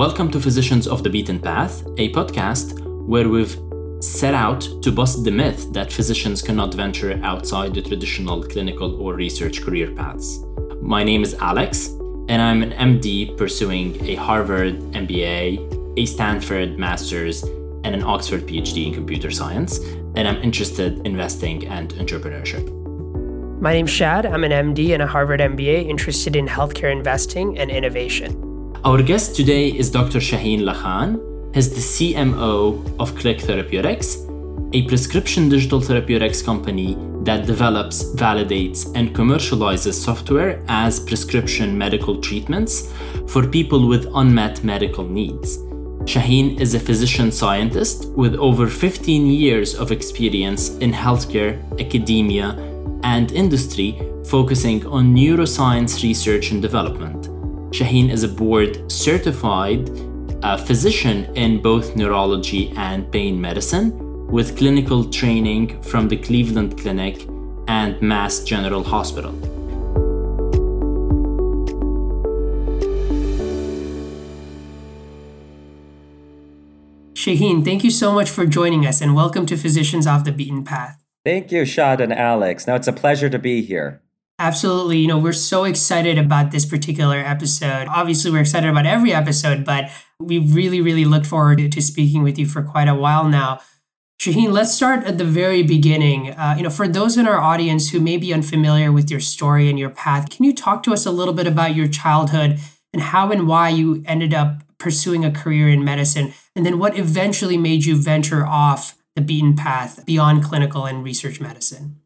Welcome to Physicians Off the Beaten Path, a podcast where we've set out to bust the myth that physicians cannot venture outside the traditional clinical or research career paths. My name is Alex, and I'm an MD pursuing a Harvard MBA, a Stanford Master's, and an Oxford PhD in computer science, and I'm interested in investing and entrepreneurship. My name's Shad. I'm an MD and a Harvard MBA interested in healthcare investing and innovation. Our guest today is Dr. Shaheen Lakhan. He's the CMO of Click Therapeutics, a prescription digital therapeutics company that develops, validates, and commercializes software as prescription medical treatments for people with unmet medical needs. Shaheen is a physician scientist with over 15 years of experience in healthcare, academia, and industry, focusing on neuroscience research and development. Shaheen is a board certified uh, physician in both neurology and pain medicine with clinical training from the Cleveland Clinic and Mass General Hospital. Shaheen, thank you so much for joining us and welcome to Physicians Off the Beaten Path. Thank you, Shad and Alex. Now it's a pleasure to be here. Absolutely. You know, we're so excited about this particular episode. Obviously, we're excited about every episode, but we really, really looked forward to speaking with you for quite a while now. Shaheen, let's start at the very beginning. Uh, you know, for those in our audience who may be unfamiliar with your story and your path, can you talk to us a little bit about your childhood and how and why you ended up pursuing a career in medicine, and then what eventually made you venture off the beaten path beyond clinical and research medicine?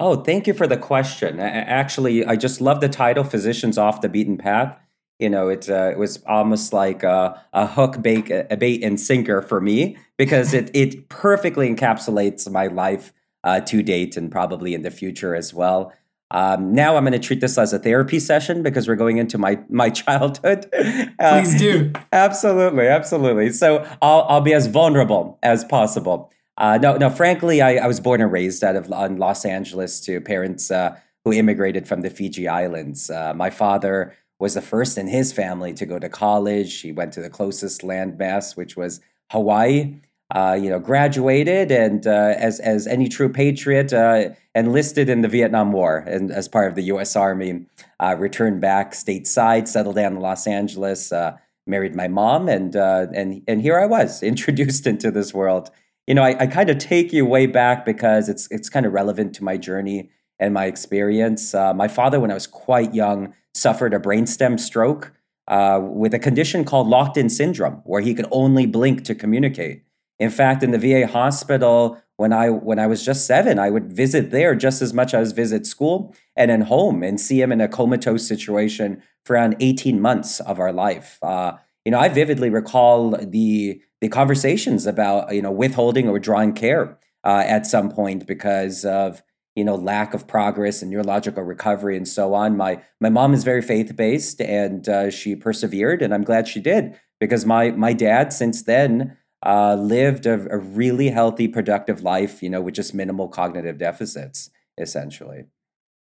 Oh, thank you for the question. Actually, I just love the title "Physicians Off the Beaten Path." You know, it uh, it was almost like a, a hook, bait, a bait and sinker for me because it it perfectly encapsulates my life uh, to date and probably in the future as well. Um, now I'm going to treat this as a therapy session because we're going into my my childhood. Uh, Please do. absolutely, absolutely. So I'll I'll be as vulnerable as possible. Uh, no, no. Frankly, I, I, was born and raised out of Los Angeles to parents uh, who immigrated from the Fiji Islands. Uh, my father was the first in his family to go to college. He went to the closest landmass, which was Hawaii. Uh, you know, graduated and uh, as as any true patriot, uh, enlisted in the Vietnam War and as part of the U.S. Army. returned back stateside, settled down in Los Angeles, married my mom, and and and here I was introduced into this world you know, I, I kind of take you way back because it's it's kind of relevant to my journey and my experience. Uh, my father, when I was quite young, suffered a brainstem stroke uh, with a condition called locked-in syndrome, where he could only blink to communicate. In fact, in the VA hospital, when I when I was just seven, I would visit there just as much as visit school and then home and see him in a comatose situation for around 18 months of our life. Uh, you know, I vividly recall the the conversations about you know withholding or withdrawing care uh, at some point because of you know lack of progress and neurological recovery and so on. My my mom is very faith based and uh, she persevered, and I'm glad she did because my my dad since then uh, lived a, a, really healthy, productive life. You know, with just minimal cognitive deficits, essentially.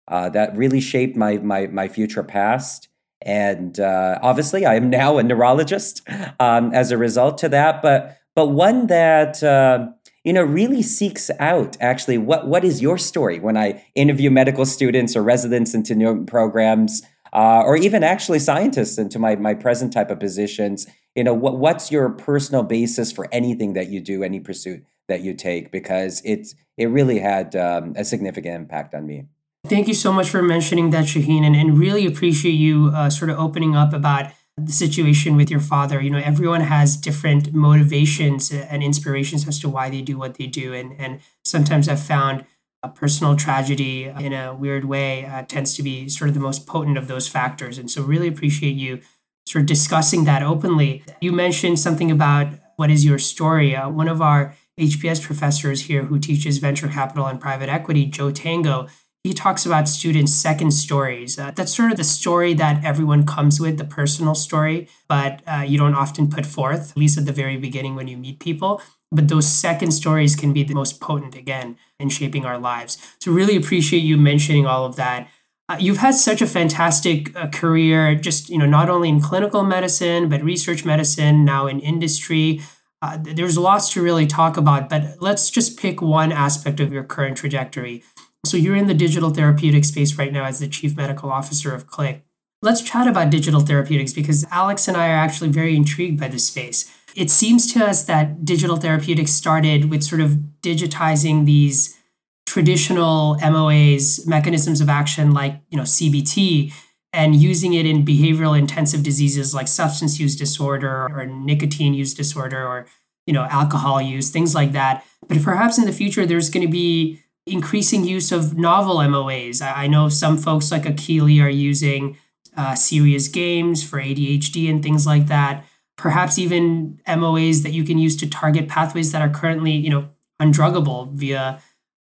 Uh, that really shaped my my my future past and uh, obviously I am now a neurologist um, as a result to that. But but one that uh, you know really seeks out actually what what is your story when I interview medical students or residents into new programs. Uh, or even actually scientists into my, my present type of positions you know what, what's your personal basis for anything that you do any pursuit that you take because it's it really had um, a significant impact on me Thank you so much for mentioning that, Shaheen, and, and really appreciate you uh, sort of opening up about the situation with your father. You know, everyone has different motivations and inspirations as to why they do what they do. And, and sometimes I've found a personal tragedy in a weird way uh, tends to be sort of the most potent of those factors. And so, really appreciate you sort of discussing that openly. You mentioned something about what is your story. Uh, one of our HBS professors here who teaches venture capital and private equity, Jo Tango, he talks about students' second stories. Uh, that's sort of the story that everyone comes with, the personal story, but uh, you don't often put forth, at least at the very beginning when you meet people. But those second stories can be the most potent again in shaping our lives. So, really appreciate you mentioning all of that. Uh, you've had such a fantastic uh, career, just you know, not only in clinical medicine but research medicine, now in industry. Uh, there's lots to really talk about, but let's just pick one aspect of your current trajectory. So you're in the digital therapeutic space right now as the chief medical officer of Click. Let's chat about digital therapeutics because Alex and I are actually very intrigued by this space. It seems to us that digital therapeutics started with sort of digitizing these traditional MOAs, mechanisms of action like, you know, CBT and using it in behavioral intensive diseases like substance use disorder or nicotine use disorder or, you know, alcohol use, things like that. But perhaps in the future there's going to be increasing use of novel MOAs. I know some folks like Akili are using uh, serious games for ADHD and things like that. Perhaps even MOAs that you can use to target pathways that are currently, you know, undruggable via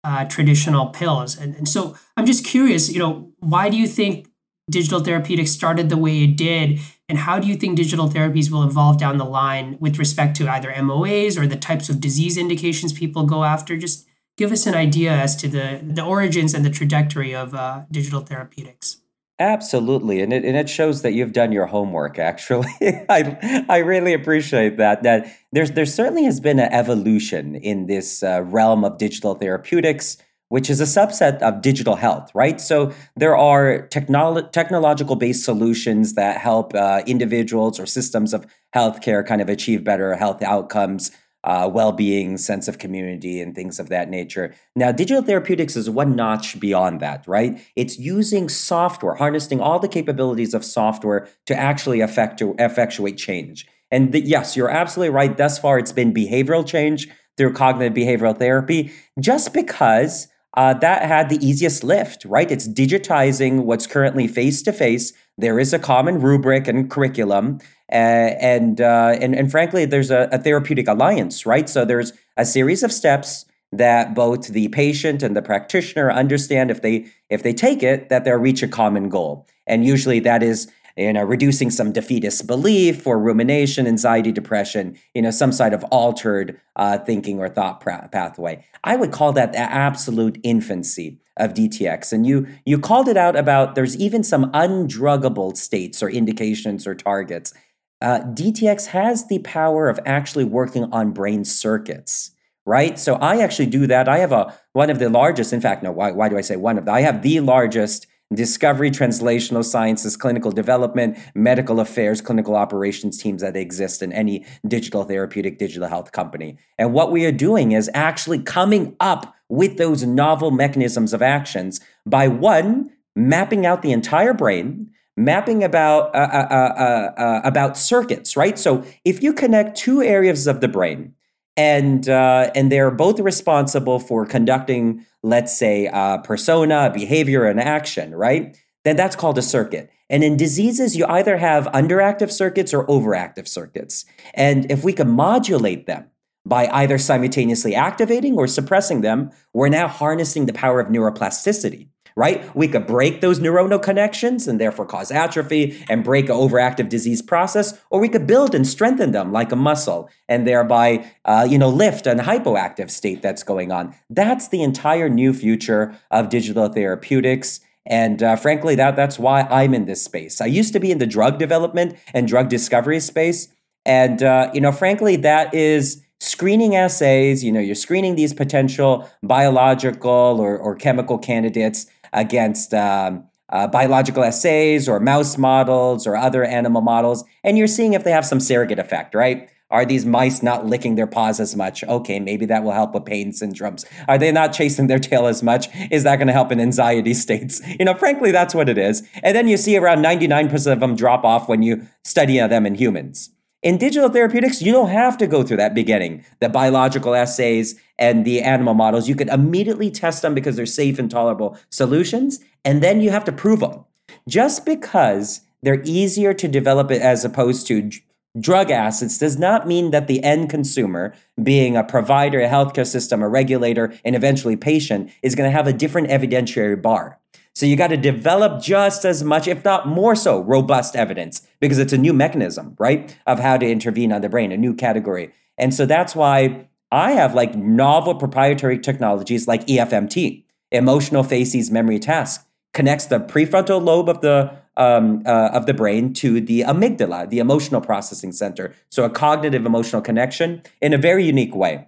uh, traditional pills. And, and so I'm just curious, you know, why do you think digital therapeutics started the way it did? And how do you think digital therapies will evolve down the line with respect to either MOAs or the types of disease indications people go after? Just give us an idea as to the, the origins and the trajectory of uh, digital therapeutics. Absolutely, and it and it shows that you've done your homework. Actually, I I really appreciate that. That there's there certainly has been an evolution in this uh, realm of digital therapeutics, which is a subset of digital health, right? So there are technolo- technological based solutions that help uh, individuals or systems of healthcare kind of achieve better health outcomes uh, well-being, sense of community, and things of that nature. Now, digital therapeutics is one notch beyond that, right? It's using software, harnessing all the capabilities of software to actually effect- effectuate change. And the, yes, you're absolutely right. Thus far, it's been behavioral change through cognitive behavioral therapy, just because uh, that had the easiest lift, right? It's digitizing what's currently face to face. There is a common rubric and curriculum, and, uh, and and frankly, there's a, a, therapeutic alliance, right? So there's a series of steps that both the patient and the practitioner understand if they if they take it that they'll reach a common goal, and usually that is you know reducing some defeatist belief or rumination anxiety depression you know some side of altered uh, thinking or thought pathway. I would call that the absolute infancy of dtx and you you called it out about there's even some undruggable states or indications or targets uh, DTX has the power of actually working on brain circuits, right? So I actually do that. I have a one of the largest, in fact, no, why, why do I say one of the? I have the largest discovery, translational sciences, clinical development, medical affairs, clinical operations teams that exist in any digital therapeutic digital health company. And what we are doing is actually coming up with those novel mechanisms of actions by one, mapping out the entire brain mapping about uh uh, uh, uh, uh, about circuits, right? So if you connect two areas of the brain, and uh, and they're both responsible for conducting, let's say, persona, behavior, and action, right? Then that's called a circuit. And in diseases, you either have underactive circuits or overactive circuits. And if we can modulate them by either simultaneously activating or suppressing them, we're now harnessing the power of neuroplasticity right? We could break those neuronal connections and therefore cause atrophy and break an overactive disease process, or we could build and strengthen them like a muscle and thereby, uh, you know, lift an hypoactive state that's going on. That's the entire new future of digital therapeutics. And uh, frankly, that that's why I'm in this space. I used to be in the drug development and drug discovery space, and uh, you know, frankly, that is screening assays. You know, you're screening these potential biological or, or chemical candidates against um, uh, biological assays or mouse models or other animal models, and you're seeing if they have some surrogate effect, right? Are these mice not licking their paws as much? Okay, maybe that will help with pain syndromes. Are they not chasing their tail as much? Is that going to help in anxiety states? You know, frankly, that's what it is. And then you see around 99% of them drop off when you study them in humans. In digital therapeutics, you don't have to go through that beginning, the biological assays and the animal models. You can immediately test them because they're safe and tolerable solutions, and then you have to prove them. Just because they're easier to develop as opposed to drug assets does not mean that the end consumer, being a provider, a healthcare system, a regulator, and eventually patient, is going to have a different evidentiary bar. So you got to develop just as much, if not more so, robust evidence because it's a new mechanism, right, of how to intervene on the brain, a new category. And so that's why I have like novel proprietary technologies like EFMT, emotional facies memory task, connects the prefrontal lobe of the um, uh, of the brain to the amygdala, the emotional processing center. So a cognitive emotional connection in a very unique way.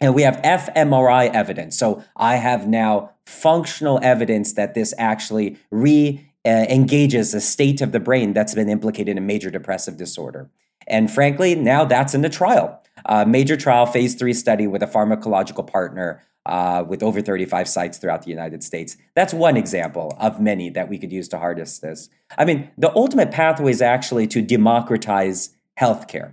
And we have fMRI evidence. So I have now functional evidence that this actually re engages a state of the brain that's been implicated in major depressive disorder. And frankly, now that's in the trial. Uh, major trial, phase three study with a pharmacological partner uh, with over 35 sites throughout the United States. That's one example of many that we could use to harness this. I mean, the ultimate pathway is actually to democratize healthcare.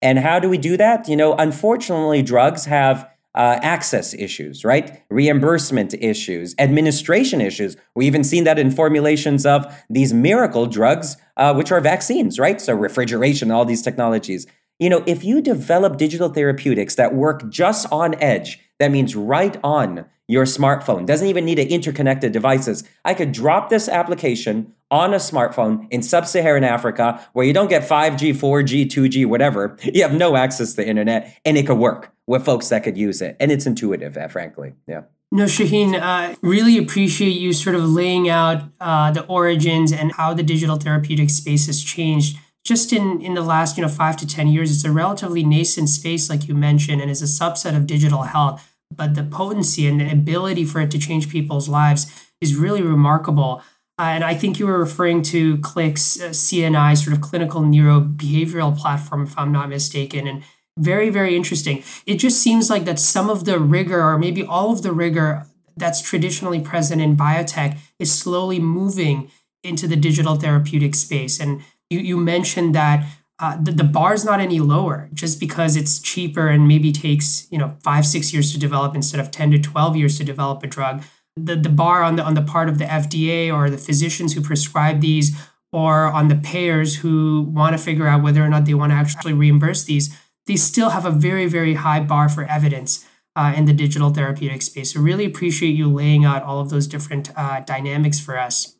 And how do we do that? You know, unfortunately, drugs have uh, access issues, right? Reimbursement issues, administration issues. We've even seen that in formulations of these miracle drugs, uh, which are vaccines, right? So refrigeration, all these technologies. You know, if you develop digital therapeutics that work just on edge, that means right on your smartphone, doesn't even need to interconnected devices. I could drop this application on a smartphone in sub Saharan Africa where you don't get 5G, 4G, 2G, whatever. You have no access to the internet and it could work with folks that could use it. And it's intuitive, uh, frankly. Yeah. No, Shaheen, uh, really appreciate you sort of laying out uh, the origins and how the digital therapeutic space has changed just in in the last you know five to ten years it's a relatively nascent space like you mentioned and is a subset of digital health but the potency and the ability for it to change people's lives is really remarkable uh, and i think you were referring to Click's uh, cni sort of clinical neuro behavioral platform if i'm not mistaken and very very interesting. It just seems like that some of the rigor or maybe all of the rigor that's traditionally present in biotech is slowly moving into the digital therapeutic space. And you, you mentioned that uh, the, the bar is not any lower just because it's cheaper and maybe takes you know five six years to develop instead of 10 to 12 years to develop a drug. The, the bar on the on the part of the fda or the physicians who prescribe these or on the payers who want to figure out whether or not they want to actually reimburse these they still have a very very high bar for evidence uh, in the digital therapeutic space. So really appreciate you laying out all of those different uh, dynamics for us.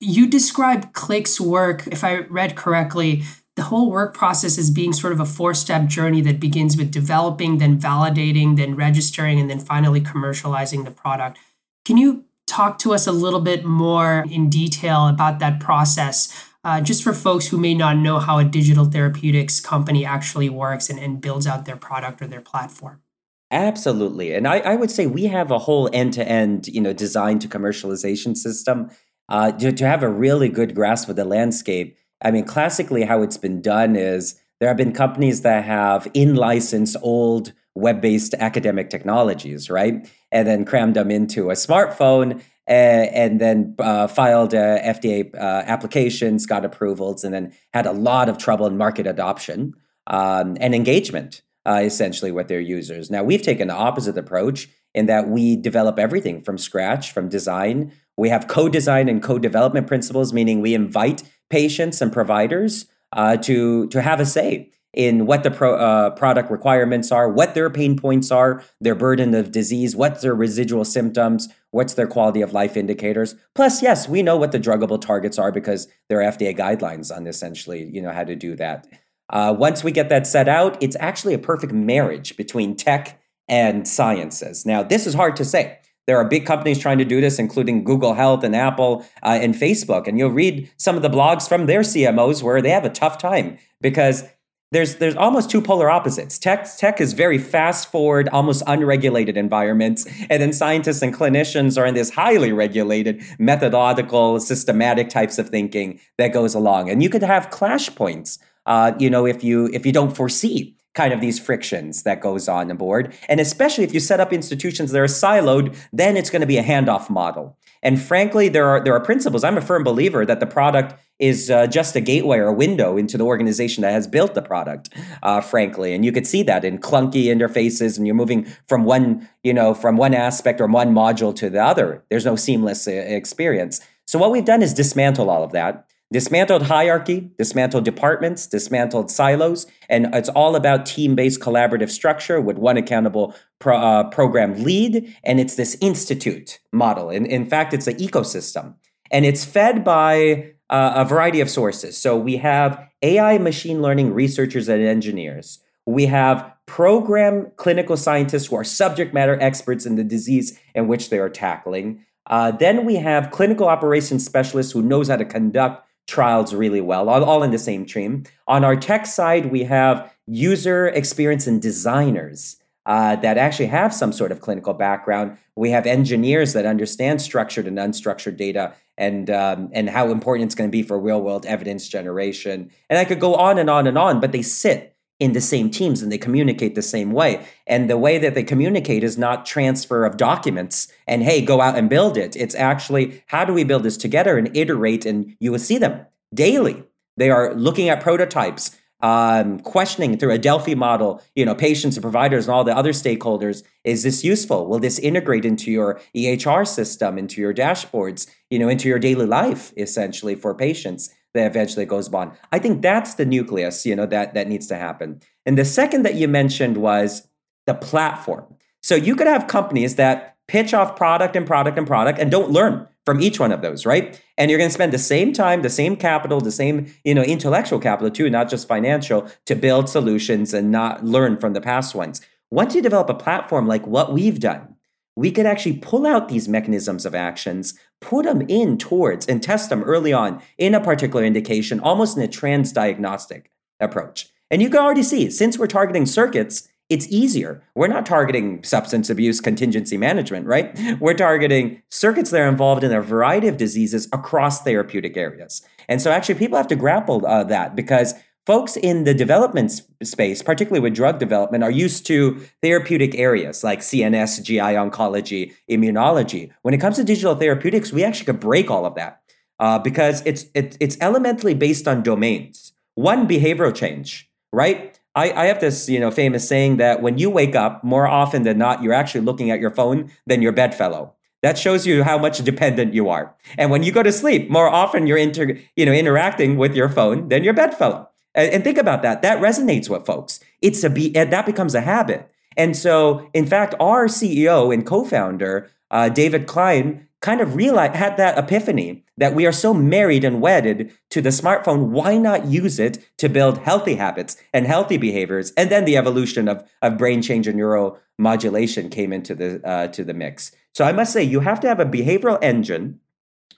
You describe Click's work, if I read correctly, the whole work process as being sort of a four step journey that begins with developing, then validating, then registering, and then finally commercializing the product. Can you talk to us a little bit more in detail about that process, uh, just for folks who may not know how a digital therapeutics company actually works and, and builds out their product or their platform? Absolutely. And I, I would say we have a whole end to end, you know, design to commercialization system uh, to, to have a really good grasp of the landscape. I mean, classically, how it's been done is there have been companies that have in licensed old web based academic technologies, right? And then crammed them into a smartphone and, and then uh, filed uh, FDA uh, applications, got approvals, and then had a lot of trouble in market adoption um, and engagement, uh, essentially, with their users. Now, we've taken the opposite approach in that we develop everything from scratch, from design we have co design and co development principles, meaning we invite patients and providers to, to have a say in what the pro, uh, product requirements are, what their pain points are, their burden of disease, what's their residual symptoms, what's their quality of life indicators. Plus, yes, we know what the druggable targets are because there are FDA guidelines on essentially, you know, how to do that. Uh, once we get that set out, it's actually a perfect marriage between tech and sciences. Now, this is hard to say there are big companies trying to do this, including Google Health and Apple uh, and Facebook. And you'll read some of the blogs from their CMOs where they have a tough time because there's there's almost two polar opposites. Tech tech is very fast forward, almost unregulated environments, and then scientists and clinicians are in this highly regulated, methodological, systematic types of thinking that goes along. And you could have clash points, uh, you know, if you if you don't foresee kind of these frictions that goes on aboard. And especially if you set up institutions that are siloed, then it's going to be a handoff model. And frankly, there are there are principles. I'm a firm believer that the product is uh, just a gateway or a window into the organization that has built the product. Uh, frankly, and you could see that in clunky interfaces, and you're moving from one you know from one aspect or one module to the other. There's no seamless uh, experience. So what we've done is dismantle all of that dismantled hierarchy, dismantled departments, dismantled silos, and it's all about team-based collaborative structure with one accountable pro, uh, program lead, and it's this institute model. In, in fact, it's an ecosystem, and it's fed by uh, a variety of sources. So we have AI machine learning researchers and engineers. We have program clinical scientists who are subject matter experts in the disease in which they are tackling. Uh, then we have clinical operations specialists who knows how to conduct trials really well, all, all in the same team. On our tech side, we have user experience and designers uh, that actually have some sort of clinical background. We have engineers that understand structured and unstructured data and um, and how important it's going to be for real world evidence generation. And I could go on and on and on, but they sit in the same teams and they communicate the same way. And the way that they communicate is not transfer of documents and hey, go out and build it. It's actually how do we build this together and iterate, and you will see them daily. They are looking at prototypes um, questioning through a Delphi model, you know, patients and providers and all the other stakeholders. Is this useful? Will this integrate into your EHR system, into your dashboards, you know, into your daily life, essentially for patients? That eventually goes on. I think that's the nucleus, you know, that that needs to happen. And the second that you mentioned was the platform. So you could have companies that pitch off product and product and product and don't learn from each one of those, right? And you're going to spend the same time, the same capital, the same, you know, intellectual capital too, not just financial, to build solutions and not learn from the past ones. Once you develop a platform like what we've done, we could actually pull out these mechanisms of actions, put them in towards and test them early on in a particular indication, almost in a transdiagnostic approach. And you can already see, since we're targeting circuits, it's easier. We're not targeting substance abuse contingency management, right? We're targeting circuits that are involved in a variety of diseases across therapeutic areas. And so actually people have to grapple uh, that because folks in the development space, particularly with drug development, are used to therapeutic areas like CNS, GI oncology, immunology. When it comes to digital therapeutics, we actually could break all of that uh, because it's, it, it's elementally based on domains. One, behavioral change, right? I, I have this, you know, famous saying that when you wake up, more often than not, you're actually looking at your phone than your bedfellow. That shows you how much dependent you are. And when you go to sleep, more often you're inter, you know, interacting with your phone than your bedfellow. And, and think about that. That resonates with folks. It's a be that becomes a habit. And so, in fact, our CEO and co-founder, uh, David Klein, kind of realized had that epiphany that we are so married and wedded to the smartphone why not use it to build healthy habits and healthy behaviors? And then the evolution of, of brain change and neuromodulation came into the uh, to the mix. So i must say you have to have a behavioral engine.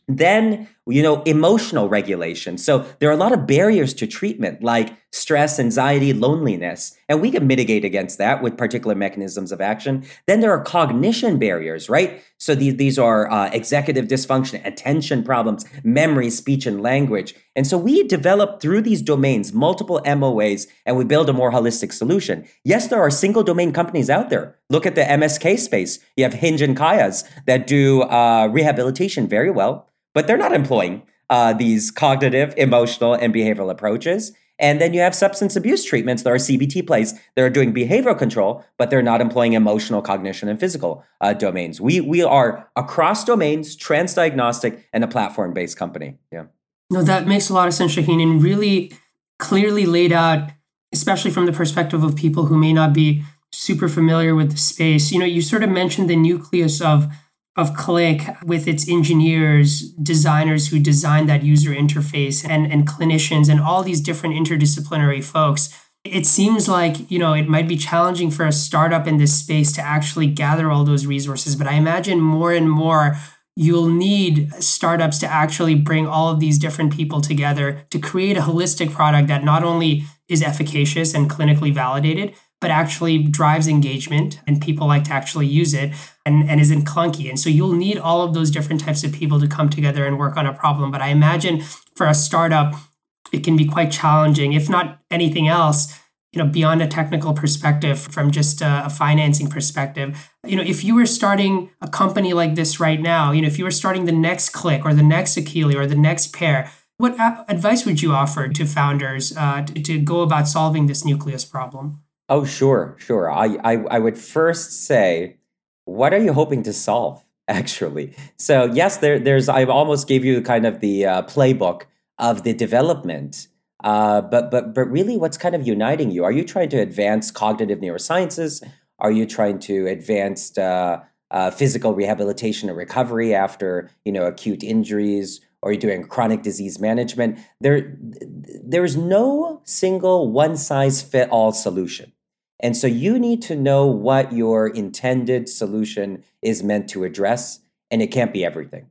Then, you know, emotional regulation. So there are a lot of barriers to treatment like stress, anxiety, loneliness, and we can mitigate against that with particular mechanisms of action. Then there are cognition barriers, right? So these, these are uh, executive dysfunction, attention problems, memory, speech, and language. And so we develop through these domains multiple MOAs and we build a more holistic solution. Yes, there are single domain companies out there. Look at the MSK space. You have Hinge and Kaia's that do uh, rehabilitation very well but they're not employing uh, these cognitive, emotional, and behavioral approaches. And then you have substance abuse treatments that are CBT plays that are doing behavioral control, but they're not employing emotional, cognition, and physical uh, domains. We we are across domains, transdiagnostic, and a platform based company. Yeah. No, that makes a lot of sense, Shaheen, and really clearly laid out, especially from the perspective of people who may not be super familiar with the space. You know, you sort of mentioned the nucleus of of Click with its engineers, designers who design that user interface, and, and clinicians, and all these different interdisciplinary folks. It seems like, you know, it might be challenging for a startup in this space to actually gather all those resources, but I imagine more and more you'll need startups to actually bring all of these different people together to create a holistic product that not only is efficacious and clinically validated, but actually drives engagement and people like to actually use it and, and isn't clunky. And so you'll need all of those different types of people to come together and work on a problem. But I imagine for a startup, it can be quite challenging, if not anything else, you know, beyond a technical perspective, from just a, a financing perspective. You know, if you were starting a company like this right now, you know, if you were starting the next Click or the next Akili or the next Pear, what advice would you offer to founders uh, to, to go about solving this nucleus problem? Oh, sure, sure. I, I, I would first say, what are you hoping to solve, actually? So, yes, there, there's, I almost gave you kind of the uh, playbook of the development. Uh, but, but, but really, what's kind of uniting you? Are you trying to advance cognitive neurosciences? Are you trying to advance uh, uh, physical rehabilitation and recovery after you know acute injuries? Are you doing chronic disease management? There, there's no single one size fit all solution. And so you need to know what your intended solution is meant to address. and it can't be everything.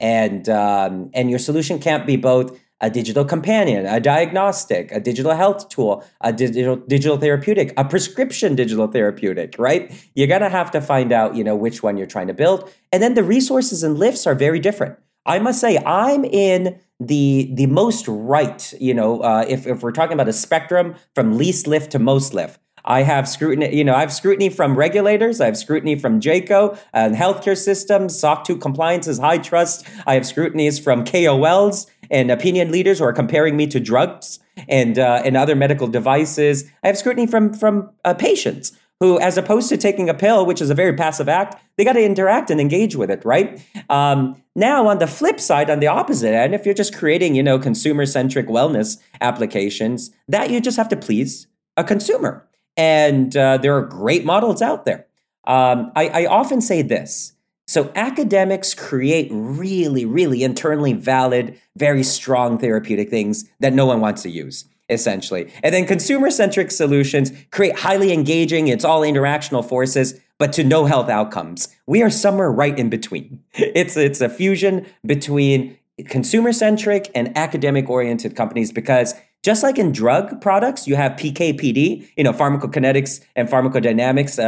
And um, and your solution can't be both a digital companion, a diagnostic, a digital health tool, a digital digital therapeutic, a prescription digital therapeutic, right? You're gonna have to find out, you know, which one you're trying to build. And then the resources and lifts are very different. I must say, I'm in the the most right, you know, uh, if, if we're talking about a spectrum from least lift to most lift. I have scrutiny, you know, I have scrutiny from regulators. I have scrutiny from JCAHO and healthcare systems. SOC 2 compliance is HITRUST. I have scrutinies from KOLs and opinion leaders who are comparing me to drugs and uh, and other medical devices. I have scrutiny from from uh, patients who, as opposed to taking a pill, which is a very passive act, they got to interact and engage with it, right? Um, now, on the flip side, on the opposite end, if you're just creating, you know, consumer centric wellness applications, that you just have to please a consumer. And uh, there are great models out there. Um, I, I often say this. So, academics create really, really internally valid, very strong therapeutic things that no one wants to use, essentially. And then consumer centric solutions create highly engaging, it's all interactional forces, but to no health outcomes. We are somewhere right in between. It's, it's a fusion between consumer centric and academic oriented companies because just like in drug products, you have PK/PD, you know, pharmacokinetics and pharmacodynamics, uh,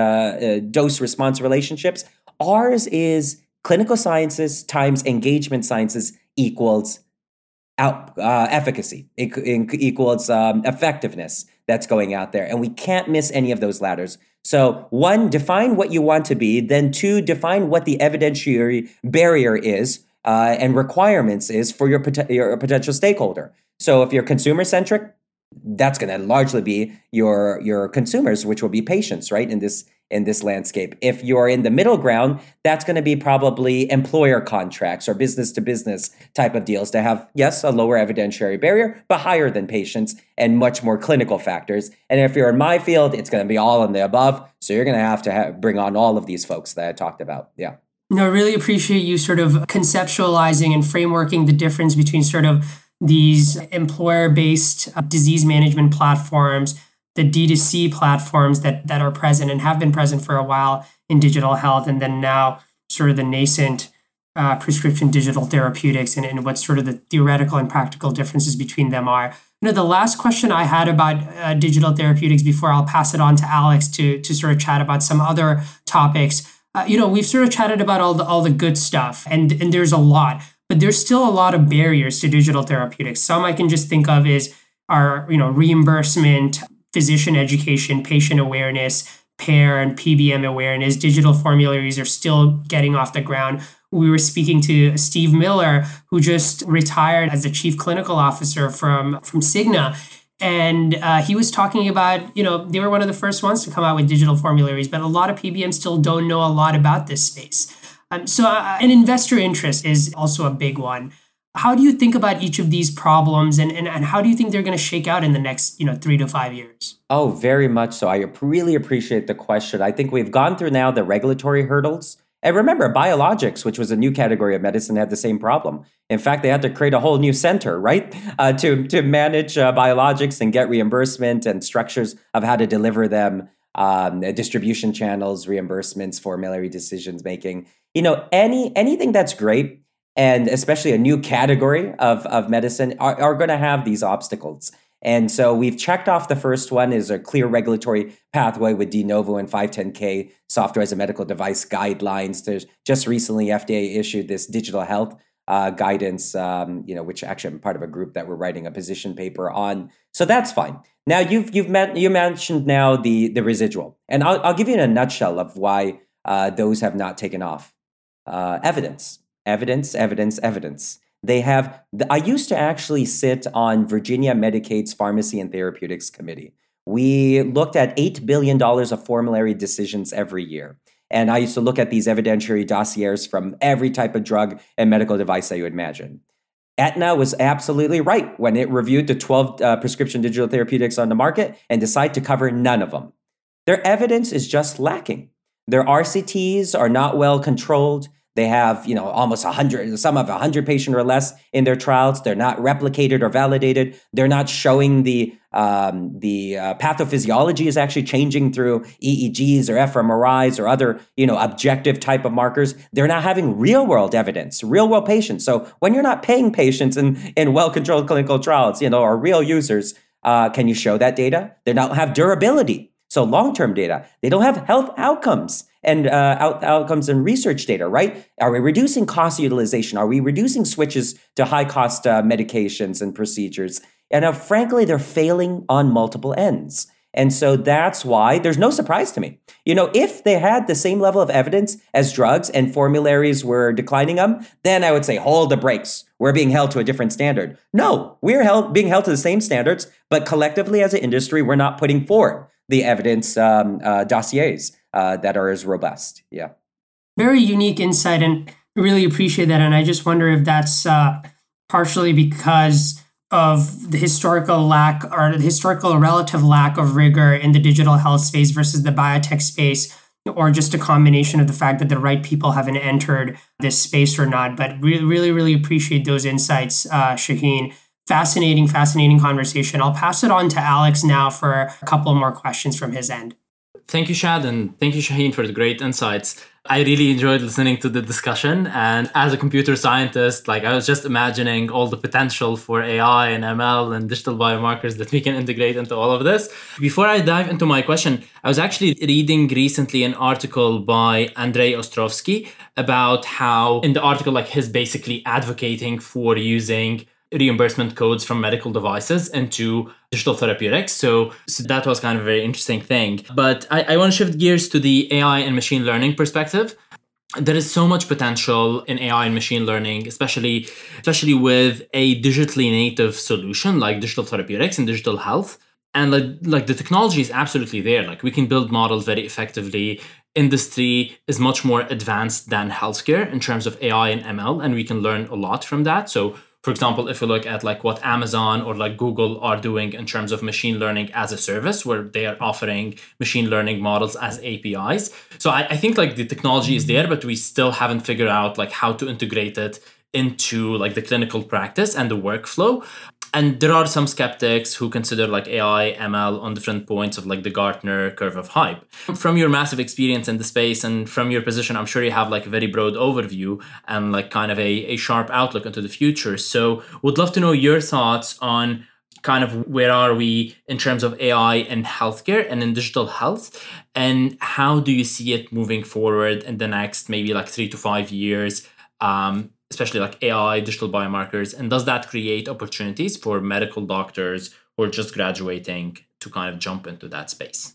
uh, dose response relationships. Ours is clinical sciences times engagement sciences equals out uh, efficacy equals um, effectiveness that's going out there. And we can't miss any of those ladders. So one define what you want to be then two define what the evidentiary barrier is uh, and requirements is for your, pot- your potential stakeholder so if you're consumer centric, that's going to largely be your your consumers, which will be patients, right? In this in this landscape. If you're in the middle ground, that's going to be probably employer contracts or business to business type of deals to have, yes, a lower evidentiary barrier, but higher than patients and much more clinical factors. And if you're in my field, it's going to be all in the above. So you're going to have to bring on all of these folks that I talked about. Yeah. No, I really appreciate you sort of conceptualizing and frameworking the difference between sort of these employer based uh, disease management platforms, the D2C platforms that, that are present and have been present for a while in digital health, and then now sort of the nascent uh, prescription digital therapeutics and, and what sort of the theoretical and practical differences between them are. You know, the last question I had about uh, digital therapeutics before I'll pass it on to Alex to, to sort of chat about some other topics. Uh, you know, we've sort of chatted about all the all the good stuff, and and there's a lot but there's still a lot of barriers to digital therapeutics. Some I can just think of is our, you know, reimbursement, physician education, patient awareness, payer and PBM awareness. Digital formularies are still getting off the ground. We were speaking to Steve Miller, who just retired as the chief clinical officer from, from Cigna. And uh, he was talking about, you know, they were one of the first ones to come out with digital formularies, but a lot of PBMs still don't know a lot about this space. Um, so, uh, an investor interest is also a big one. How do you think about each of these problems, and, and, and how do you think they're going to shake out in the next, you know, three to five years? Oh, very much so. I really appreciate the question. I think we've gone through now the regulatory hurdles. And remember, biologics, which was a new category of medicine, had the same problem. In fact, they had to create a whole new center, right, uh, to to manage uh, biologics and get reimbursement and structures of how to deliver them, um, distribution channels, reimbursements, formulary decisions making you know, any anything that's great and especially a new category of, of medicine are, are going to have these obstacles. And so we've checked off the first one is a clear regulatory pathway with de novo and 510K software as a medical device guidelines. There's just recently FDA issued this digital health uh, guidance, um, you know, which actually I'm part of a group that we're writing a position paper on. So that's fine. Now you've you've met, you mentioned now the the residual, and I'll, I'll give you in a nutshell of why uh, those have not taken off uh, evidence, evidence, evidence, evidence. They have, I used to actually sit on Virginia Medicaid's Pharmacy and Therapeutics Committee. We looked at $8 billion of formulary decisions every year. And I used to look at these evidentiary dossiers from every type of drug and medical device that you imagine. Aetna was absolutely right when it reviewed the 12 uh, prescription digital therapeutics on the market and decided to cover none of them. Their evidence is just lacking. Their RCTs are not well controlled. They have, you know, almost 100, some have 100 patient or less in their trials. They're not replicated or validated. They're not showing the um, the uh, pathophysiology is actually changing through EEGs or fMRIs or other, you know, objective type of markers. They're not having real world evidence, real world patients. So when you're not paying patients in, in well controlled clinical trials, you know, or real users, uh, can you show that data? They don't have durability. So long term data, they don't have health outcomes and uh, out- outcomes and research data, right? Are we reducing cost utilization? Are we reducing switches to high cost uh, medications and procedures? And uh, frankly, they're failing on multiple ends. And so that's why there's no surprise to me. You know, if they had the same level of evidence as drugs and formularies were declining them, then I would say, hold the brakes. We're being held to a different standard. No, we're held, being held to the same standards, but collectively as an industry, we're not putting forward the evidence um, uh, dossiers uh, that are as robust. Yeah. Very unique insight, and really appreciate that. And I just wonder if that's uh, partially because of the historical lack or the historical relative lack of rigor in the digital health space versus the biotech space or just a combination of the fact that the right people haven't entered this space or not. But really really really appreciate those insights uh, shaheen. Fascinating fascinating conversation. I'll pass it on to alex now for a couple more questions from his end. Thank you, Shad, and thank you, Shaheen, for the great insights. I really enjoyed listening to the discussion. And as a computer scientist, like I was just imagining all the potential for AI and ML and digital biomarkers that we can integrate into all of this. Before I dive into my question, I was actually reading recently an article by Andrei Ostrovsky about how in the article, like he's basically advocating for using reimbursement codes from medical devices into digital therapeutics. So, so that was kind of a very interesting thing. But I, I want to shift gears to the AI and machine learning perspective there is so much potential in AI and machine learning, especially especially with a digitally native solution like digital therapeutics and digital health. And like, like the technology is absolutely there. Like we can build models very effectively. Industry is much more advanced than healthcare in terms of AI and ML, and we can learn a lot from that. So for example, if you look at like what Amazon or like Google are doing in terms of machine learning as a service, where they are offering machine learning models as APIs. So I, I think like the technology is there, but we still haven't figured out like how to integrate it into like the clinical practice and the workflow and there are some skeptics who consider like AI, ML on different points of like the Gartner curve of hype. From your massive experience in the space and from your position, I'm sure you have like a very broad overview and like kind of a, a sharp outlook into the future. So would love to know your thoughts on kind of where are we in terms of AI in healthcare and in digital health and how do you see it moving forward in the next maybe like three to five years um, especially like AI, digital biomarkers? And does that create opportunities for medical doctors who are just graduating to kind of jump into that space?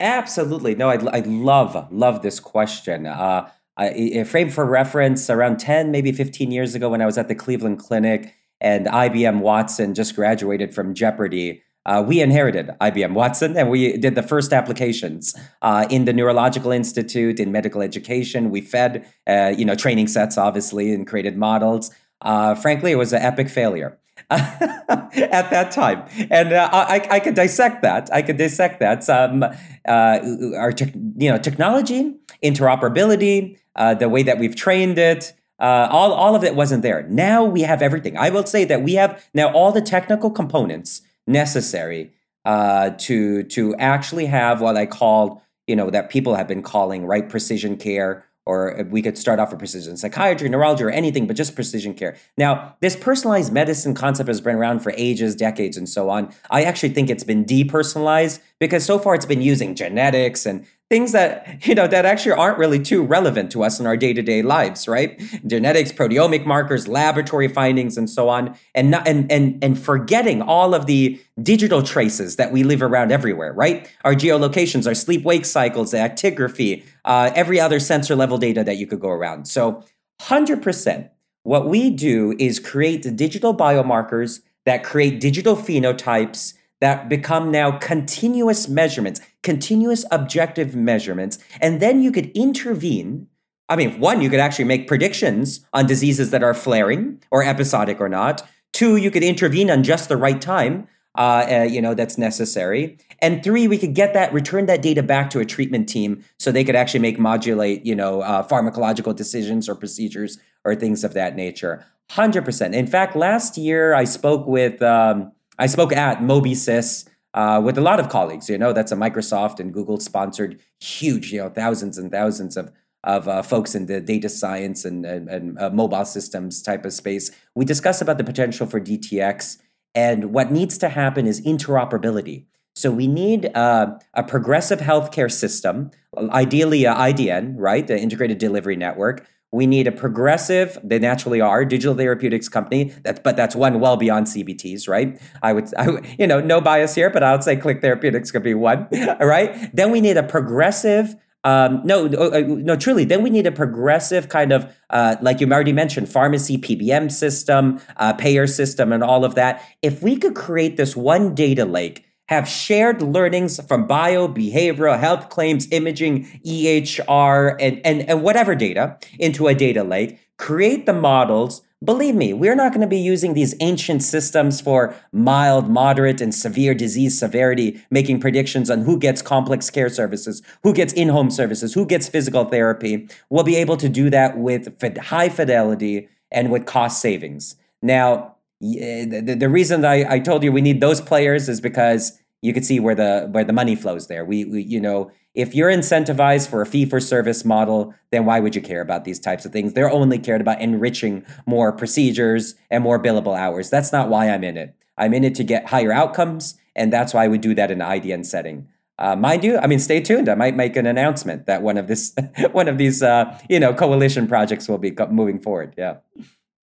Absolutely. No, I, I love, love this question. Uh, I, frame for reference, around 10, maybe 15 years ago, when I was at the Cleveland Clinic and IBM Watson just graduated from Jeopardy, uh, we inherited IBM Watson and we did the first applications uh, in the Neurological Institute in medical education. We fed, uh, you know, training sets obviously and created models. Uh, frankly, it was an epic failure. at that time, and uh, I, I could dissect that. I could dissect that. Some, uh, our te- you know, technology, interoperability, the way that we've trained it, uh, all, all of it wasn't there. Now we have everything. I will say that we have now all the technical components necessary uh, to to actually have what I called, you know, that people have been calling right precision care, or we could start off with precision psychiatry, neurology, or anything, but just precision care. Now, this personalized medicine concept has been around for ages, decades, and so on. I actually think it's been depersonalized because so far it's been using genetics and things that you know that actually aren't really too relevant to us in our day-to-day lives right? Genetics proteomic markers laboratory findings and so on and not, and and and forgetting all of the digital traces that we leave around everywhere right? Our geolocations our sleep wake cycles the actigraphy uh, every other sensor level data that you could go around. So 100% what we do is create the digital biomarkers that create digital phenotypes that become now continuous measurements, continuous objective measurements. And then you could intervene. I mean, one, you could actually make predictions on diseases that are flaring or episodic or not. Two, you could intervene on just the right time uh, uh, you know, that's necessary. And three, we could get that, return that data back to a treatment team so they could actually make modulate, you know, uh, pharmacological decisions or procedures or things of that nature. 100%. In fact, last year I spoke with, um, I spoke at MobiSys uh, with a lot of colleagues. You know, that's a Microsoft and Google sponsored huge, you know, thousands and thousands of of uh, folks in the data science and, and, and uh, mobile systems type of space. We discussed about the potential for DTX and what needs to happen is interoperability. So we need uh, a progressive healthcare system, ideally a IDN, right, the integrated delivery network. We need a progressive, they naturally are, digital therapeutics company. That, but that's one well beyond CBTs, right? I would, I, you know, no bias here, but I would say Click Therapeutics could be one, right? Then we need a progressive um, no, no, uh, no, truly. Then we need a progressive kind of, uh, like you already mentioned, pharmacy PBM system, uh, payer system, and all of that. If we could create this one data lake, have shared learnings from bio, behavioral, health claims, imaging, EHR, and, and, and whatever data into a data lake, create the models Believe me, we're not going to be using these ancient systems for mild, moderate, and severe disease severity, making predictions on who gets complex care services, who gets in home services, who gets physical therapy. We'll be able to do that with high fidelity and with cost savings. Now, the, the reason I, I told you we need those players is because you could see where the where the money flows there. We, we you know if you're incentivized for a fee for service model, then why would you care about these types of things? They're only cared about enriching more procedures and more billable hours. That's not why I'm in it. I'm in it to get higher outcomes, and that's why we do that in an IDN setting. Uh, mind you, I mean, stay tuned. I might make an announcement that one of this, one of these, uh, you know, coalition projects will be moving forward. Yeah.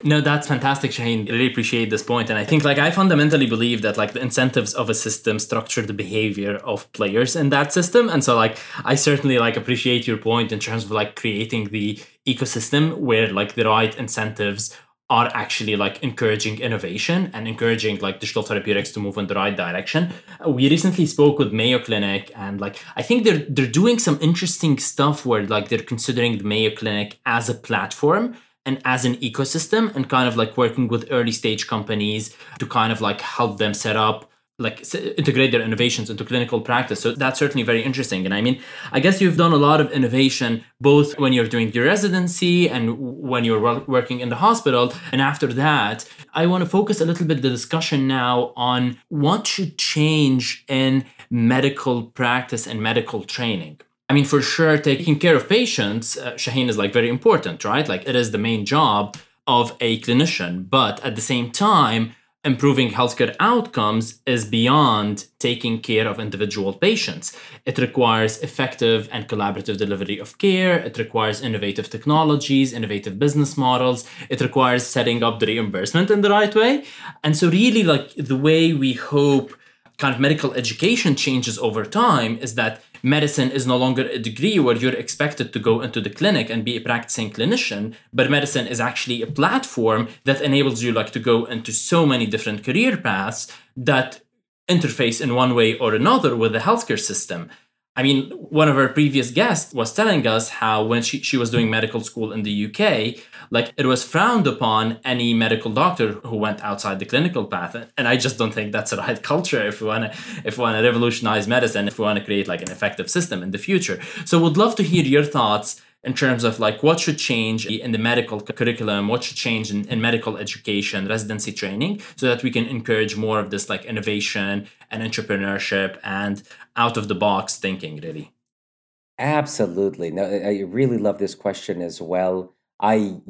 No, that's fantastic, Shaheen. I really appreciate this point. And I think like I fundamentally believe that like the incentives of a system structure the behavior of players in that system. And so like I certainly like appreciate your point in terms of like creating the ecosystem where like the right incentives are actually like encouraging innovation and encouraging like digital therapeutics to move in the right direction. We recently spoke with Mayo Clinic and like I think they're they're doing some interesting stuff where like they're considering the Mayo Clinic as a platform and as an ecosystem and kind of like working with early stage companies to kind of like help them set up like integrate their innovations into clinical practice. So that's certainly very interesting. And i mean i guess you've done a lot of innovation both when you're doing your residency and when you're working in the hospital. And after that i want to focus a little bit the discussion now on what should change in medical practice and medical training mean, for sure, taking care of patients, uh, Shaheen is like very important, right? Like it is the main job of a clinician. But at the same time, improving healthcare outcomes is beyond taking care of individual patients. It requires effective and collaborative delivery of care. It requires innovative technologies, innovative business models. It requires setting up the reimbursement in the right way. And so, really, like the way we hope kind of medical education changes over time is that medicine is no longer a degree where you're expected to go into the clinic and be a practicing clinician but medicine is actually a platform that enables you like to go into so many different career paths that interface in one way or another with the healthcare system. I mean, one of our previous guests was telling us how when she, she was doing medical school in the UK, like it was frowned upon any medical doctor who went outside the clinical path. And I just don't think that's the right culture if we wanna if we wanna revolutionize medicine, if we wanna create like an effective system in the future. So would love to hear your thoughts in terms of like what should change in the medical curriculum, what should change in, in medical education, residency training, so that we can encourage more of this like innovation and entrepreneurship and out of the box thinking, really. Absolutely. No, I really love this question as well. I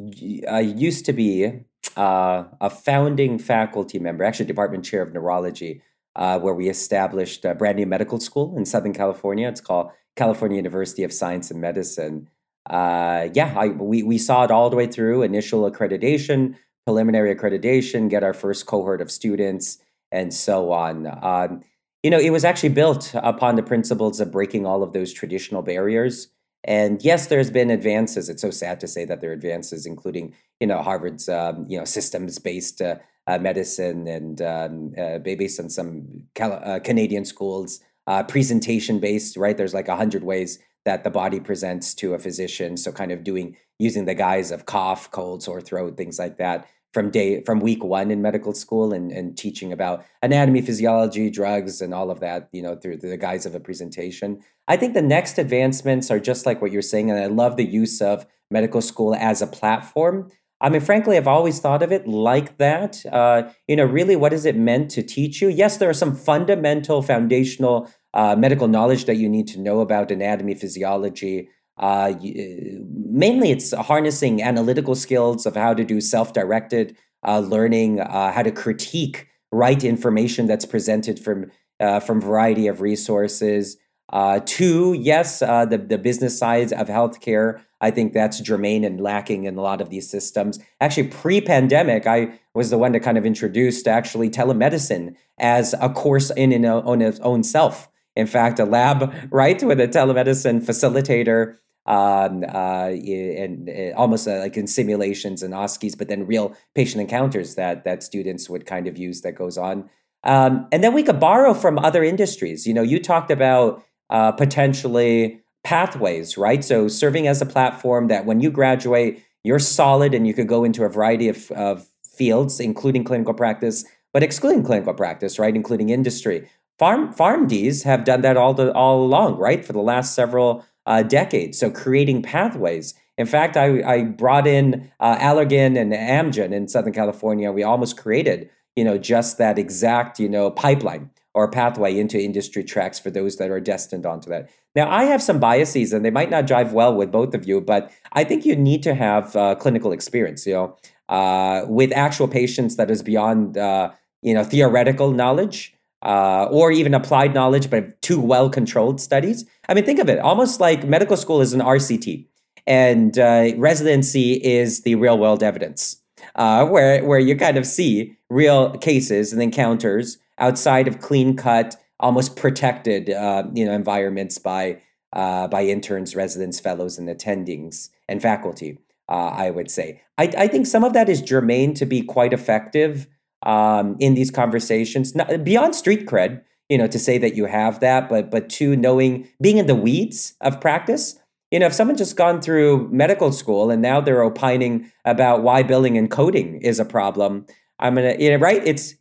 I used to be uh, a founding faculty member, actually department chair of neurology, uh, where we established a brand new medical school in Southern California. It's called California University of Science and Medicine uh, yeah, I, we, we saw it all the way through initial accreditation, preliminary accreditation, get our first cohort of students, and so on. Um, you know, it was actually built upon the principles of breaking all of those traditional barriers. And yes, there's been advances. It's so sad to say that there are advances, including you know Harvard's um, you know systems-based uh, uh, medicine and um, uh, based on some Cal- uh, Canadian schools, uh, presentation-based. Right, there's like a hundred ways that the body presents to a physician. So kind of doing using the guise of cough, cold, sore throat, things like that from day from week one in medical school and, and teaching about anatomy physiology drugs and all of that you know through the guise of a presentation. I think the next advancements are just like what you're saying and i love the use of medical school as a platform. I mean frankly i've always thought of it like that. Uh, you know really what is it meant to teach you? Yes there are some fundamental foundational uh, medical knowledge that you need to know about anatomy physiology uh, mainly, it's harnessing analytical skills of how to do self directed uh, learning, uh, how to critique right information that's presented from uh, from variety of resources. Uh, two, yes, uh, the the business side of healthcare. I think that's germane and lacking in a lot of these systems. Actually, pre-pandemic, I was the one to kind of introduced actually telemedicine as a course in and on its own self. In fact, a lab, right, with a telemedicine facilitator um, uh, and, and almost uh, like in simulations and OSCEs, but then real patient encounters that that students would kind of use that goes on. Um, and then we could borrow from other industries. You know, you talked about uh, potentially pathways, right? So serving as a platform that when you graduate, you're solid and you could go into a variety of, of fields, including clinical practice, but excluding clinical practice, right? Including industry. Farm PharmDs have done that all the, all along, right? For the last several uh, decades. So creating pathways. In fact, I, I brought in uh, Allergan and Amgen in Southern California. We almost created, you know, just that exact, you know, pipeline or pathway into industry tracks for those that are destined onto that. Now, I have some biases, and they might not jive well with both of you, but I think you need to have uh, clinical experience, you know, uh, with actual patients that is beyond, uh, you know, theoretical knowledge uh, or even applied knowledge, but two well controlled studies. I mean, think of it almost like medical school is an RCT, and uh, residency is the real world evidence, uh, where, where you kind of see real cases and encounters outside of clean cut, almost protected uh, you know, environments by, uh, by interns, residents, fellows, and attendings and faculty. Uh, I would say. I, I think some of that is germane to be quite effective um, in these conversations, not, beyond street cred, you know, to say that you have that, but but to knowing being in the weeds of practice. You know, if someone just gone through medical school and now they're opining about why billing and coding is a problem, I'm gonna, you know, right? It's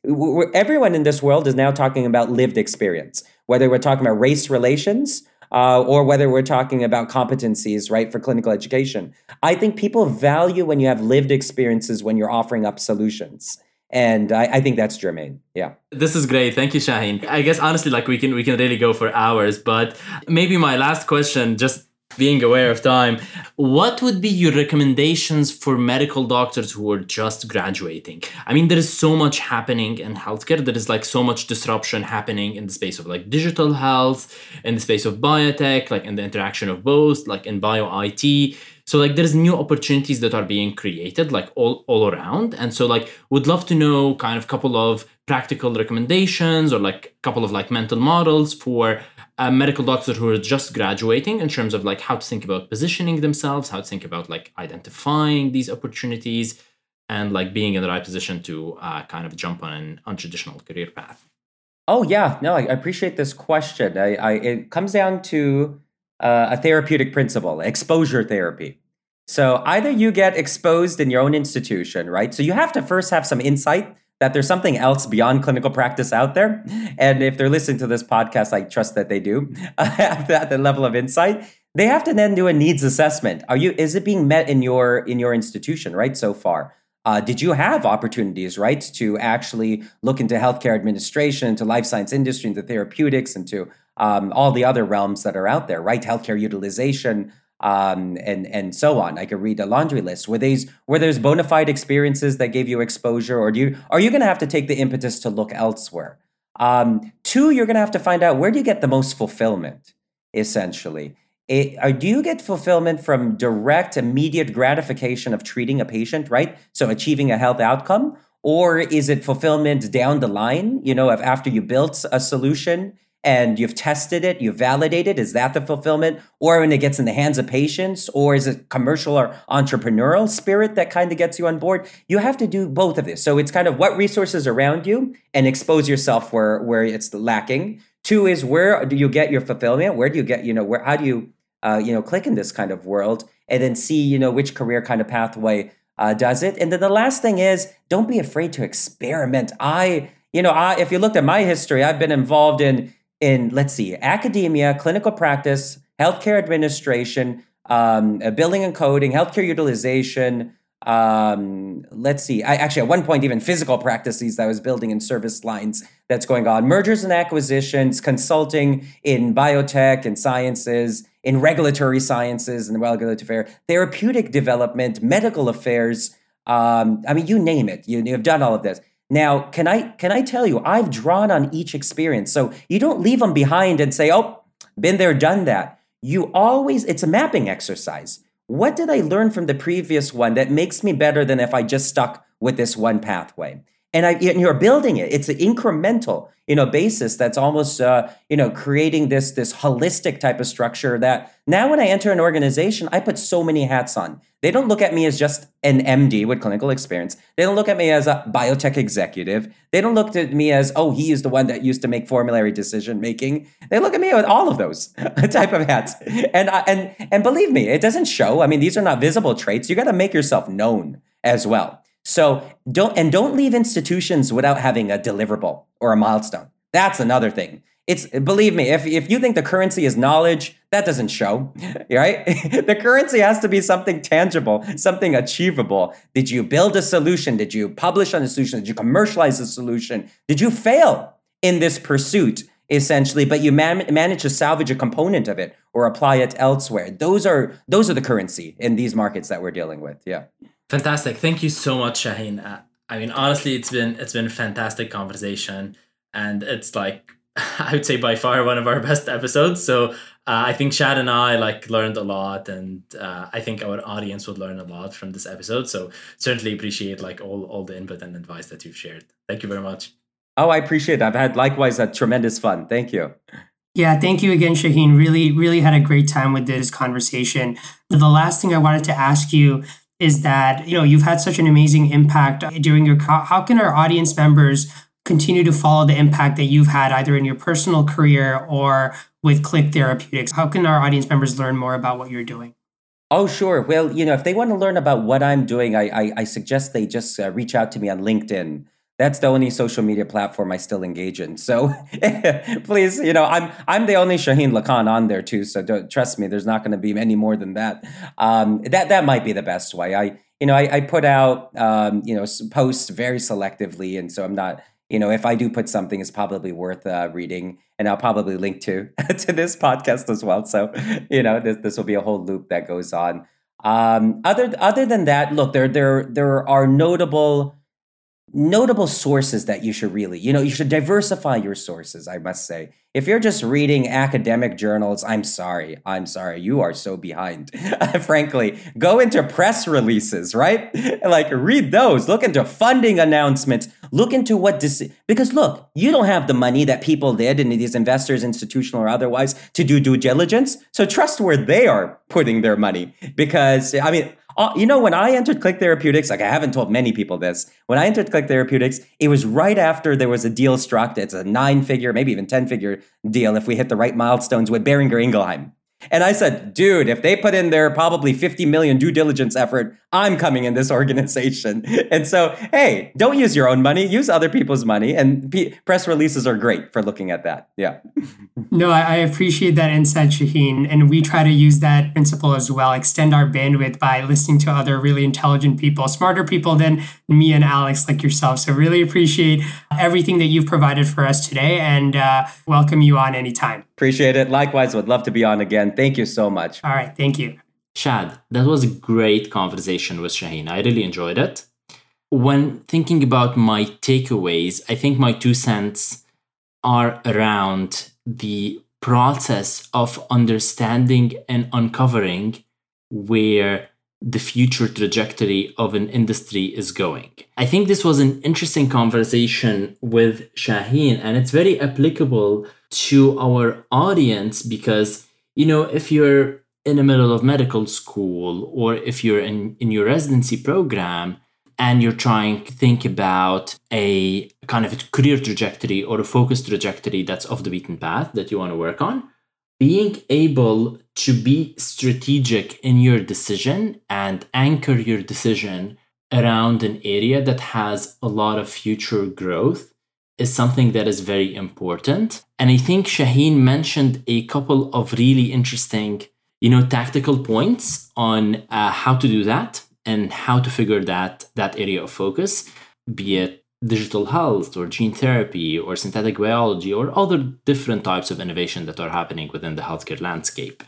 everyone in this world is now talking about lived experience, whether we're talking about race relations uh, or whether we're talking about competencies, right, for clinical education. I think people value when you have lived experiences when you're offering up solutions and I, I, think that's germane. Yeah. This is great. Thank you shaheen. I guess honestly like we can we can really go for hours but maybe my last question just being aware of time. What would be your recommendations for medical doctors who are just graduating? I mean there is so much happening in healthcare. There is like so much disruption happening in the space of like digital health in the space of biotech like in the interaction of both like in bio it so like there's new opportunities that are being created like all, all around. And so like would love to know kind of couple of practical recommendations or like a couple of like mental models for a medical doctors who are just graduating in terms of like how to think about positioning themselves how to think about like identifying these opportunities and like being in the right position to uh, kind of jump on an untraditional career path oh yeah no i appreciate this question i, I it comes down to uh, a therapeutic principle, exposure therapy. So either you get exposed in your own institution, right? So you have to first have some insight that there's something else beyond clinical practice out there. And if they're listening to this podcast, I trust that they do have that level of insight. They have to then do a needs assessment. Are you is it being met in your in your institution, right? So far. Uh, did you have opportunities, right, to actually look into healthcare administration, into life science industry, into therapeutics, into um, all the other realms that are out there, right? Healthcare utilization, um, and and so on. I could read a laundry list. Were these were there's bona fide experiences that gave you exposure, or do you are you going to have to take the impetus to look elsewhere? Um, two, you're going to have to find out where do you get the most fulfillment, essentially. It, or do you get fulfillment from direct, immediate gratification of treating a patient, right? So achieving a health outcome, or is it fulfillment down the line? You know, after you built a solution and you've tested it, you've validated, is that the fulfillment? Or when it gets in the hands of patients, or is it commercial or entrepreneurial spirit that kind of gets you on board? You have to do both of this. So it's kind of what resources around you and expose yourself where where it's lacking. Two is where do you get your fulfillment? Where do you get, you know, where how do you uh, you know, click in this kind of world and then see, you know, which career kind of pathway uh, does it. And then the last thing is don't be afraid to experiment. I, you know, I, if you looked at my history, I've been involved in in let's see, academia, clinical practice, healthcare administration, um, uh, billing and coding, healthcare utilization. Um, let's see. I actually at one point even physical practices that I was building in service lines that's going on, mergers and acquisitions, consulting in biotech and sciences, in regulatory sciences and regulatory affair, therapeutic development, medical affairs. Um, I mean, you name it. You, you've done all of this. Now, can I can I tell you, I've drawn on each experience. So you don't leave them behind and say, "Oh, been there, done that." You always it's a mapping exercise. What did I learn from the previous one that makes me better than if I just stuck with this one pathway? And, I, and you're building it. It's an incremental, you know, basis that's almost, uh, you know, creating this this holistic type of structure. That now, when I enter an organization, I put so many hats on. They don't look at me as just an MD with clinical experience. They don't look at me as a biotech executive. They don't look at me as, oh, he is the one that used to make formulary decision making. They look at me with all of those type of hats. And and and believe me, it doesn't show. I mean, these are not visible traits. You got to make yourself known as well. So don't and don't leave institutions without having a deliverable or a milestone. That's another thing. It's believe me, if if you think the currency is knowledge, that doesn't show, right? the currency has to be something tangible, something achievable. Did you build a solution? Did you publish on a solution? Did you commercialize a solution? Did you fail in this pursuit? essentially but you man- manage to salvage a component of it or apply it elsewhere those are those are the currency in these markets that we're dealing with yeah Fantastic. Thank you so much, Shaheen. Uh, I mean, honestly, it's been it's been a fantastic conversation, and it's like I would say by far one of our best episodes. So uh, I think Shad and I like learned a lot, and uh, I think our audience would learn a lot from this episode. So certainly appreciate like all all the input and advice that you've shared. Thank you very much. Oh, I appreciate it. I've had likewise a tremendous fun. Thank you. Yeah, thank you again, Shaheen. Really, really had a great time with this conversation. The last thing I wanted to ask you is that you know you've had such an amazing impact during your how can our audience members continue to follow the impact that you've had either in your personal career or with click therapeutics? How can our audience members learn more about what you're doing? Oh sure. Well you know if they want to learn about what i'm doing i i, I suggest they just uh, reach out to me on linkedin that's the only social media platform I still engage in. So please, you know, I'm I'm the only Shaheen Lakhan on there too. So don't trust me. There's not going to be any more than that. Um, that that might be the best way. I you know I, I put out um, you know posts very selectively, and so I'm not you know if I do put something, it's probably worth uh, reading, and I'll probably link to to this podcast as well. So you know this this will be a whole loop that goes on. Um, other other than that, look there there there are notable notable sources that you should really, you know, you should diversify your sources, I must say. If you're just reading academic journals, I'm sorry. I'm sorry. You are so behind. Frankly, go into press releases, right? like read those. Look into funding announcements. Look into what this because look, you don't have the money that people did and these investors, institutional or otherwise, to do due diligence. So trust where they are putting their money. Because I mean, uh, you know, when I entered Click Therapeutics, like I haven't told many people this, when I entered Click Therapeutics, it was right after there was a deal struck. It's a nine figure, maybe even 10 figure deal if we hit the right milestones with Boehringer Ingelheim. And I said, dude, if they put in their probably 50 million due diligence effort, I'm coming in this organization. And so, hey, don't use your own money, use other people's money. And P- press releases are great for looking at that. Yeah. no, I appreciate that insight, Shaheen. And we try to use that principle as well, extend our bandwidth by listening to other really intelligent people, smarter people than me and Alex like yourself. So, really appreciate everything that you've provided for us today and uh, welcome you on anytime. Appreciate it. Likewise, would love to be on again. Thank you so much. All right. Thank you. Shad, that was a great conversation with Shaheen. I really enjoyed it. When thinking about my takeaways, I think my two cents are around the process of understanding and uncovering where the future trajectory of an industry is going. I think this was an interesting conversation with Shaheen, and it's very applicable to our audience because, you know, if you're in the middle of medical school or if you're in, in your residency program and you're trying to think about a kind of a career trajectory or a focus trajectory that's off the beaten path that you want to work on, being able to be strategic in your decision and anchor your decision around an area that has a lot of future growth is something that is very important. And I think Shaheen mentioned a couple of really interesting, you know, tactical points on uh, how to do that and how to figure that that area of focus, be it digital health or gene therapy or synthetic biology or other different types of innovation that are happening within the healthcare landscape.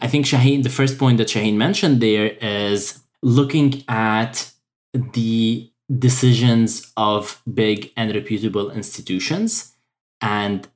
I think Shaheen, the first point that Shaheen mentioned there is looking at the decisions of big and reputable institutions and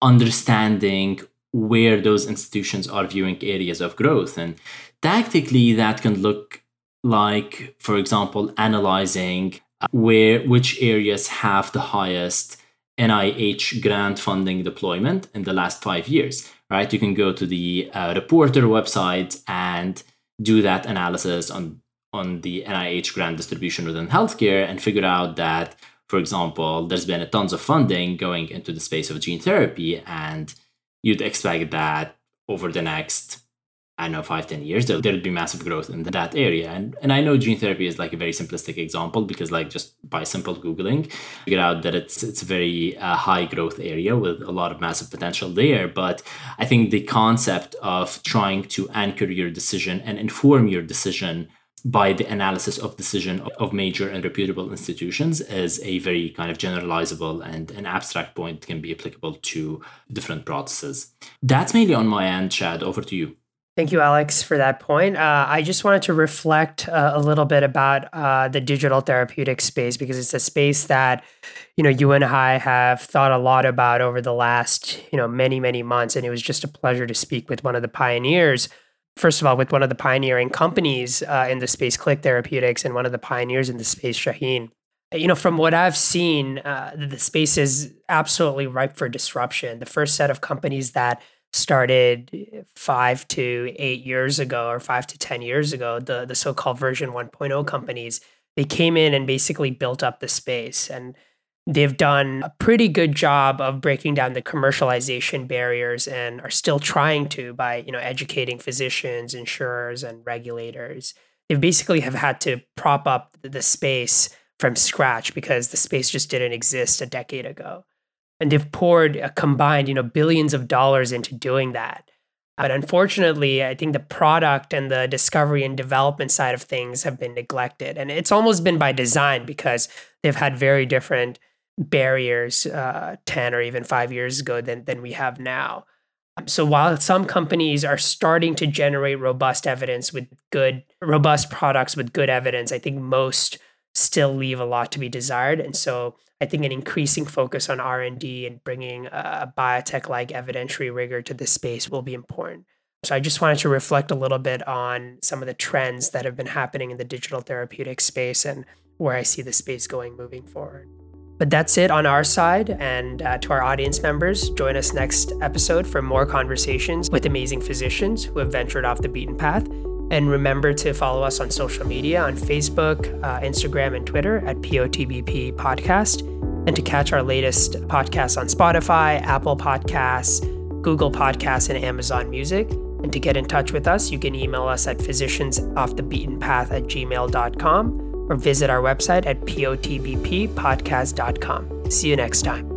understanding where those institutions are viewing areas of growth. And tactically, that can look like, for example, analyzing where which areas have the highest NIH grant funding deployment in the last five years, right? You can go to the uh, reporter website and do that analysis on on the NIH grant distribution within healthcare and figure out that, for example, there's been tons of funding going into the space of gene therapy, and you'd expect that over the next I know, five, 10 years, there would be massive growth in that area. And, and I know gene therapy is like a very simplistic example because like just by simple Googling, figure out that it's, it's a very uh, high growth area with a lot of massive potential there. But I think the concept of trying to anchor your decision and inform your decision by the analysis of decision of major and reputable institutions is a very kind of generalizable and an abstract point can be applicable to different processes. That's mainly on my end, Shad. Over to you. Thank you, Alex, for that point. Uh, I just wanted to reflect uh, a little bit about uh, the digital therapeutic space because it's a space that, you know, you and I have thought a lot about over the last, you know, many, many months. And it was just a pleasure to speak with one of the pioneers. First of all, with one of the pioneering companies uh, in the space, Click Therapeutics, and one of the pioneers in the space, Shaheen. You know, from what I've seen, uh, the space is absolutely ripe for disruption. The first set of companies that started five to eight years ago or five to 10 years ago, the, the so called version 1.0 companies, they came in and basically built up the space. And they've done a pretty good job of breaking down the commercialization barriers and are still trying to by you know educating physicians insurers and regulators they basically have had to prop up the space from scratch because the space just didn't exist a decade ago and they've poured a combined you know billions of dollars into doing that. But unfortunately i think the product and the discovery and development side of things have been neglected. And it's almost been by design because they've had very different barriers uh, 10 or even 5 years ago than, than we have now. So while some companies are starting to generate robust evidence with good robust products with good evidence i think most still leave a lot to be desired and so I think an increasing focus on R&D and bringing a biotech-like evidentiary rigor to this space will be important. So I just wanted to reflect a little bit on some of the trends that have been happening in the digital therapeutic space and where I see the space going moving forward. But that's it on our side. And uh, to our audience members, join us next episode for more conversations with amazing physicians who have ventured off the beaten path. And remember to follow us on social media on Facebook, uh, Instagram, and Twitter at POTBP Podcast and to catch our latest podcasts on Spotify, Apple Podcasts, Google Podcasts, and Amazon Music. And to get in touch with us, you can email us at physiciansoffthebeatenpath at gmail.com or visit our website at potbppodcast.com. See you next time.